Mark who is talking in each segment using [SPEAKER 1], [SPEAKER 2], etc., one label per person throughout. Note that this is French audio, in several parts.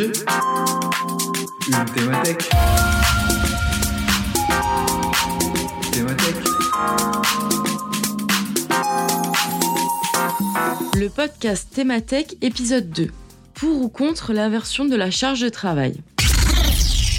[SPEAKER 1] thématique Thématique
[SPEAKER 2] Le podcast Thématech épisode 2. Pour ou contre l'inversion de la charge de travail.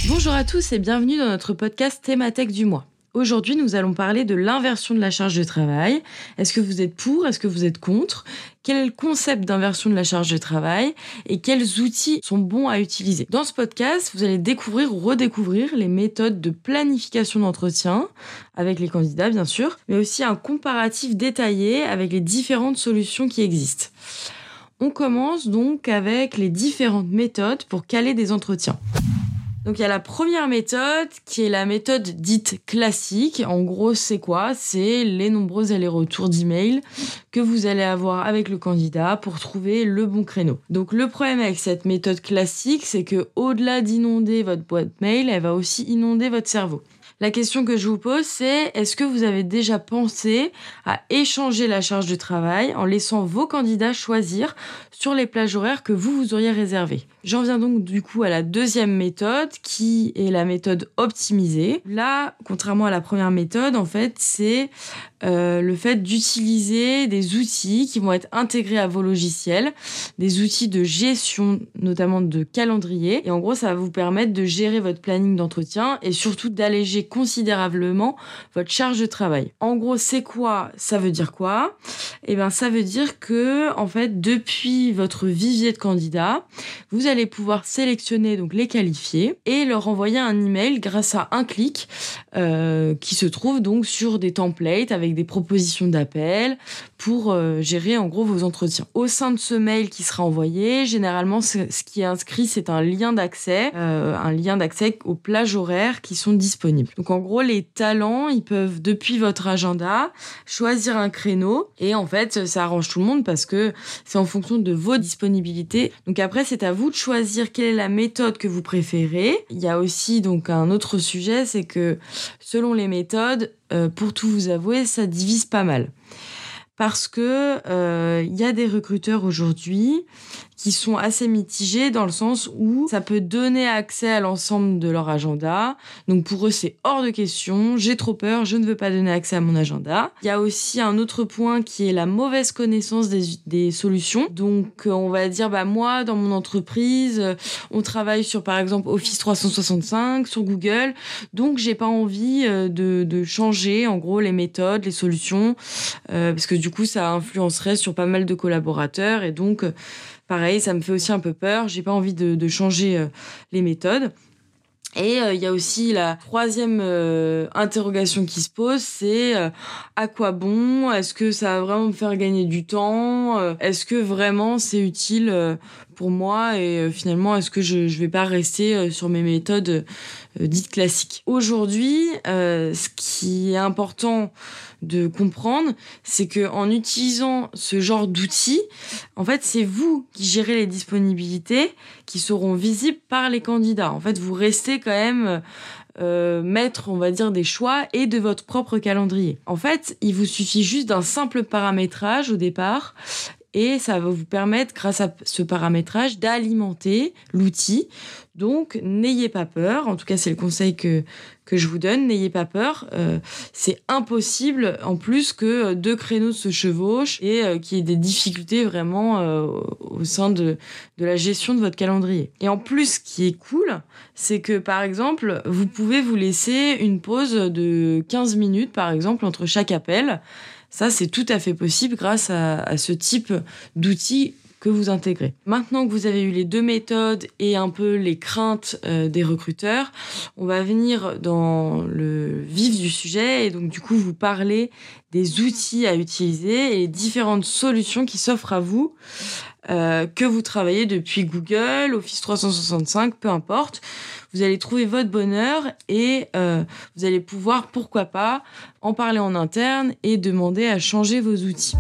[SPEAKER 2] Bonjour à tous et bienvenue dans notre podcast Thématech du mois. Aujourd'hui, nous allons parler de l'inversion de la charge de travail. Est-ce que vous êtes pour Est-ce que vous êtes contre? Quel est le concept d'inversion de la charge de travail Et quels outils sont bons à utiliser? Dans ce podcast, vous allez découvrir ou redécouvrir les méthodes de planification d'entretien avec les candidats, bien sûr, mais aussi un comparatif détaillé avec les différentes solutions qui existent. On commence donc avec les différentes méthodes pour caler des entretiens. Donc il y a la première méthode qui est la méthode dite classique. En gros, c'est quoi? C'est les nombreux allers-retours d'email que vous allez avoir avec le candidat pour trouver le bon créneau. Donc le problème avec cette méthode classique, c'est que au-delà d'inonder votre boîte mail, elle va aussi inonder votre cerveau. La question que je vous pose, c'est est-ce que vous avez déjà pensé à échanger la charge de travail en laissant vos candidats choisir sur les plages horaires que vous vous auriez réservées? J'en viens donc du coup à la deuxième méthode qui est la méthode optimisée. Là, contrairement à la première méthode, en fait, c'est euh, le fait d'utiliser des outils qui vont être intégrés à vos logiciels, des outils de gestion, notamment de calendrier. Et en gros, ça va vous permettre de gérer votre planning d'entretien et surtout d'alléger considérablement votre charge de travail. En gros, c'est quoi? Ça veut dire quoi? Eh bien, ça veut dire que, en fait, depuis votre vivier de candidats, vous allez pouvoir sélectionner donc les qualifiés et leur envoyer un email grâce à un clic euh, qui se trouve donc sur des templates avec des propositions d'appel pour euh, gérer en gros vos entretiens. Au sein de ce mail qui sera envoyé, généralement ce qui est inscrit c'est un lien d'accès, euh, un lien d'accès aux plages horaires qui sont disponibles. Donc en gros les talents ils peuvent depuis votre agenda choisir un créneau et en fait ça arrange tout le monde parce que c'est en fonction de vos disponibilités. Donc après c'est à vous de choisir quelle est la méthode que vous préférez. Il y a aussi donc un autre sujet c'est que selon les méthodes, euh, pour tout vous avouer, ça divise pas mal. Parce que euh, il y a des recruteurs aujourd'hui qui sont assez mitigés dans le sens où ça peut donner accès à l'ensemble de leur agenda. Donc pour eux, c'est hors de question. J'ai trop peur, je ne veux pas donner accès à mon agenda. Il y a aussi un autre point qui est la mauvaise connaissance des, des solutions. Donc on va dire, bah moi, dans mon entreprise, euh, on travaille sur par exemple Office 365, sur Google. Donc j'ai pas envie euh, de, de, changer en gros les méthodes, les solutions, euh, parce que du coup ça influencerait sur pas mal de collaborateurs et donc pareil, ça me fait aussi un peu peur. J'ai pas envie de, changer euh, les méthodes. Et euh, il y a aussi la troisième euh, interrogation qui se pose, c'est à quoi bon? Est-ce que ça va vraiment me faire gagner du temps? Est-ce que vraiment c'est utile pour moi Et finalement, est-ce que je vais pas rester sur mes méthodes dites classiques? Aujourd'hui, ce qui est important de comprendre, c'est que en utilisant ce genre d'outils, en fait, c'est vous qui gérez les disponibilités qui seront visibles par les candidats. En fait, vous restez quand même euh, maître, on va dire, des choix et de votre propre calendrier. En fait, il vous suffit juste d'un simple paramétrage au départ et ça va vous permettre, grâce à ce paramétrage, d'alimenter l'outil. Donc, n'ayez pas peur. En tout cas, c'est le conseil que, que je vous donne. N'ayez pas peur. Euh, c'est impossible, en plus, que deux créneaux se chevauchent et euh, qu'il y ait des difficultés vraiment euh, au sein de, de la gestion de votre calendrier. Et en plus, ce qui est cool, c'est que, par exemple, vous pouvez vous laisser une pause de 15 minutes, par exemple, entre chaque appel. Ça, c'est tout à fait possible grâce à, ce type d'outils que vous intégrez. Maintenant que vous avez eu les deux méthodes et un peu les craintes euh, des recruteurs, on va venir dans le vif du sujet et donc du coup vous parler des outils à utiliser et les différentes solutions qui s'offrent à vous, euh, que vous travaillez depuis Google, Office 365, peu importe vous allez trouver votre bonheur et euh, vous allez pouvoir, pourquoi pas, en parler en interne et demander à changer vos outils.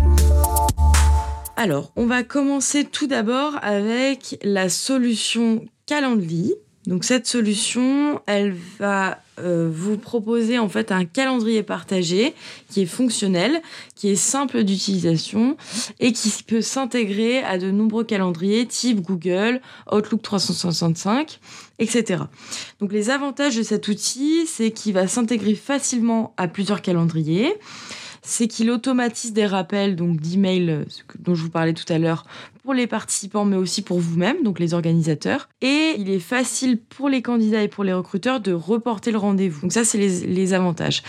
[SPEAKER 2] Alors, on va commencer tout d'abord avec la solution Calendly. Donc cette solution, elle va euh, vous proposer en fait un calendrier partagé qui est fonctionnel, qui est simple d'utilisation et qui peut s'intégrer à de nombreux calendriers type Google, Outlook 365, etc. Donc les avantages de cet outil, c'est qu'il va s'intégrer facilement à plusieurs calendriers c'est qu'il automatise des rappels donc d'emails euh, dont je vous parlais tout à l'heure pour les participants mais aussi pour vous-même, donc les organisateurs. Et il est facile pour les candidats et pour les recruteurs de reporter le rendez-vous. Donc ça, c'est les, avantages.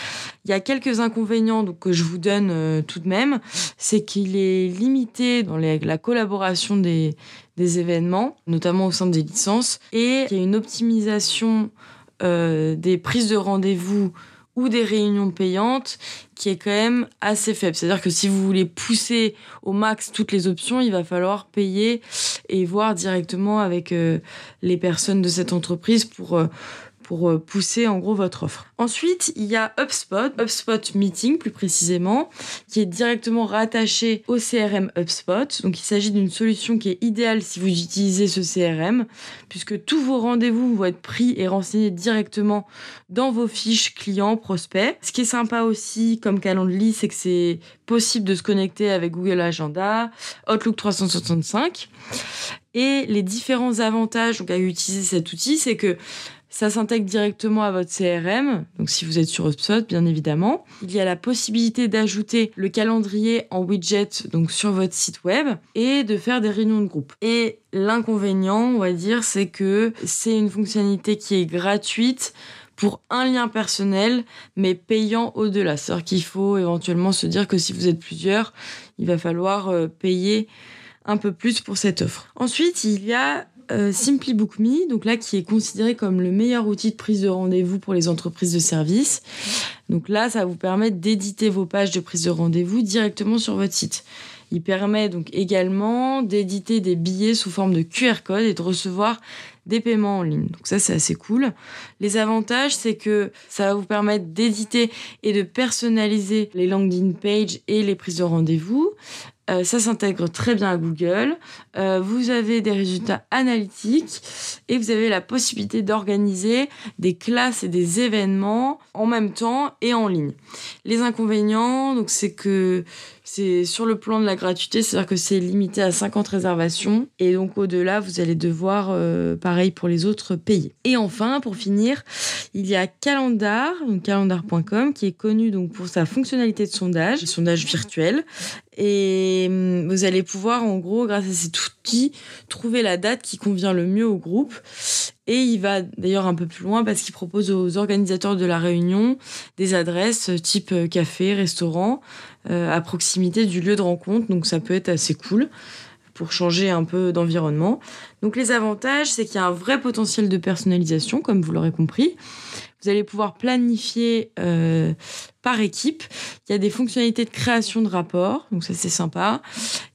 [SPEAKER 2] Il y a quelques inconvénients donc, que je vous donne euh, tout de même. C'est qu'il est limité dans la collaboration des, événements, notamment au sein des licences, et il y a une optimisation euh, des prises de rendez-vous ou des réunions payantes qui est quand même assez faible. C'est-à-dire que si vous voulez pousser au max toutes les options, il va falloir payer et voir directement avec euh, les personnes de cette entreprise pour, euh, pour euh, pousser en gros votre offre. Ensuite, il y a HubSpot, HubSpot Meeting plus précisément, qui est directement rattaché au CRM HubSpot. Donc il s'agit d'une solution qui est idéale si vous utilisez ce CRM, puisque tous vos rendez-vous vont être pris et renseignés directement dans vos fiches clients, prospects. Ce qui est sympa aussi comme Calendly, c'est que c'est possible de se connecter avec Google Agenda, Outlook 365. Et les différents avantages donc, à utiliser cet outil, c'est que ça s'intègre directement à votre CRM, donc si vous êtes sur HubSpot, bien évidemment. Il y a la possibilité d'ajouter le calendrier en widget donc sur votre site web et de faire des réunions de groupe. Et l'inconvénient, on va dire, c'est que c'est une fonctionnalité qui est gratuite pour un lien personnel, mais payant au-delà. C'est-à-dire qu'il faut éventuellement se dire que si vous êtes plusieurs, il va falloir euh, payer un peu plus pour cette offre. Ensuite, il y a euh, donc là qui est considéré comme le meilleur outil de prise de rendez-vous pour les entreprises de services. Donc là, ça va vous permettre d'éditer vos pages de prise de rendez-vous directement sur votre site. Il permet donc également d'éditer des billets sous forme de QR code et de recevoir des paiements en ligne. Donc ça, c'est assez cool. Les avantages, c'est que ça va vous permettre d'éditer et de personnaliser les landing pages et les prises de rendez-vous. Euh, ça s'intègre très bien à Google. Euh, vous avez des résultats analytiques et vous avez la possibilité d'organiser des classes et des événements en même temps et en ligne. Les inconvénients, donc c'est que c'est sur le plan de la gratuité, c'est-à-dire que c'est limité à 50 réservations et donc au-delà, vous allez devoir, euh, pareil pour les autres, payer. Et enfin, pour finir, il y a Calendar, calendar.com, qui est connu donc pour sa fonctionnalité de sondage, sondage virtuel. Et hum, vous allez pouvoir, en gros, grâce à cet outil, trouver la date qui convient le mieux au groupe. Et il va d'ailleurs un peu plus loin parce qu'il propose aux organisateurs de la réunion des adresses type café, restaurant, euh, à proximité du lieu de rencontre. Donc ça peut être assez cool pour changer un peu d'environnement. Donc les avantages, c'est qu'il y a un vrai potentiel de personnalisation, comme vous l'aurez compris. Vous allez pouvoir planifier euh, par équipe. Il y a des fonctionnalités de création de rapports, donc ça c'est sympa.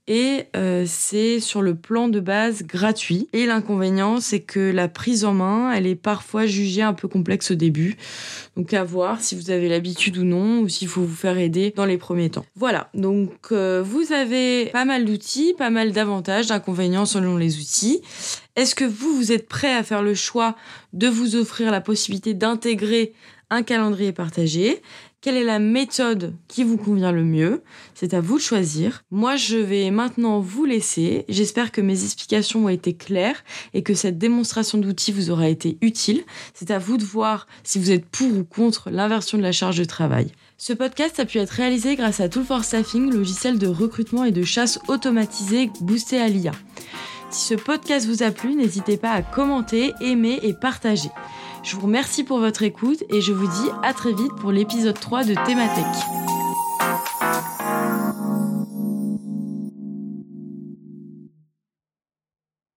[SPEAKER 2] Et euh, c'est sur le plan de base gratuit. Et l'inconvénient, c'est que la prise en main, elle est parfois jugée un peu complexe au début. Donc à voir si vous avez l'habitude ou non, ou s'il faut vous faire aider dans les premiers temps. Voilà, donc euh, vous avez pas mal d'outils, pas mal d'avantages, d'inconvénients selon les outils. Est-ce que vous, vous êtes prêt à faire le choix de vous offrir la possibilité d'intégrer un calendrier partagé? Quelle est la méthode qui vous convient le mieux C'est à vous de choisir. Moi, je vais maintenant vous laisser. J'espère que mes explications ont été claires et que cette démonstration d'outils vous aura été utile. C'est à vous de voir si vous êtes pour ou contre l'inversion de la charge de travail. Ce podcast a pu être réalisé grâce à Tool for Staffing, logiciel de recrutement et de chasse automatisé boosté à l'IA. Si ce podcast vous a plu, n'hésitez pas à commenter, aimer et partager. Je vous remercie pour votre écoute et je vous dis à très vite pour l'épisode 3 de Thématech.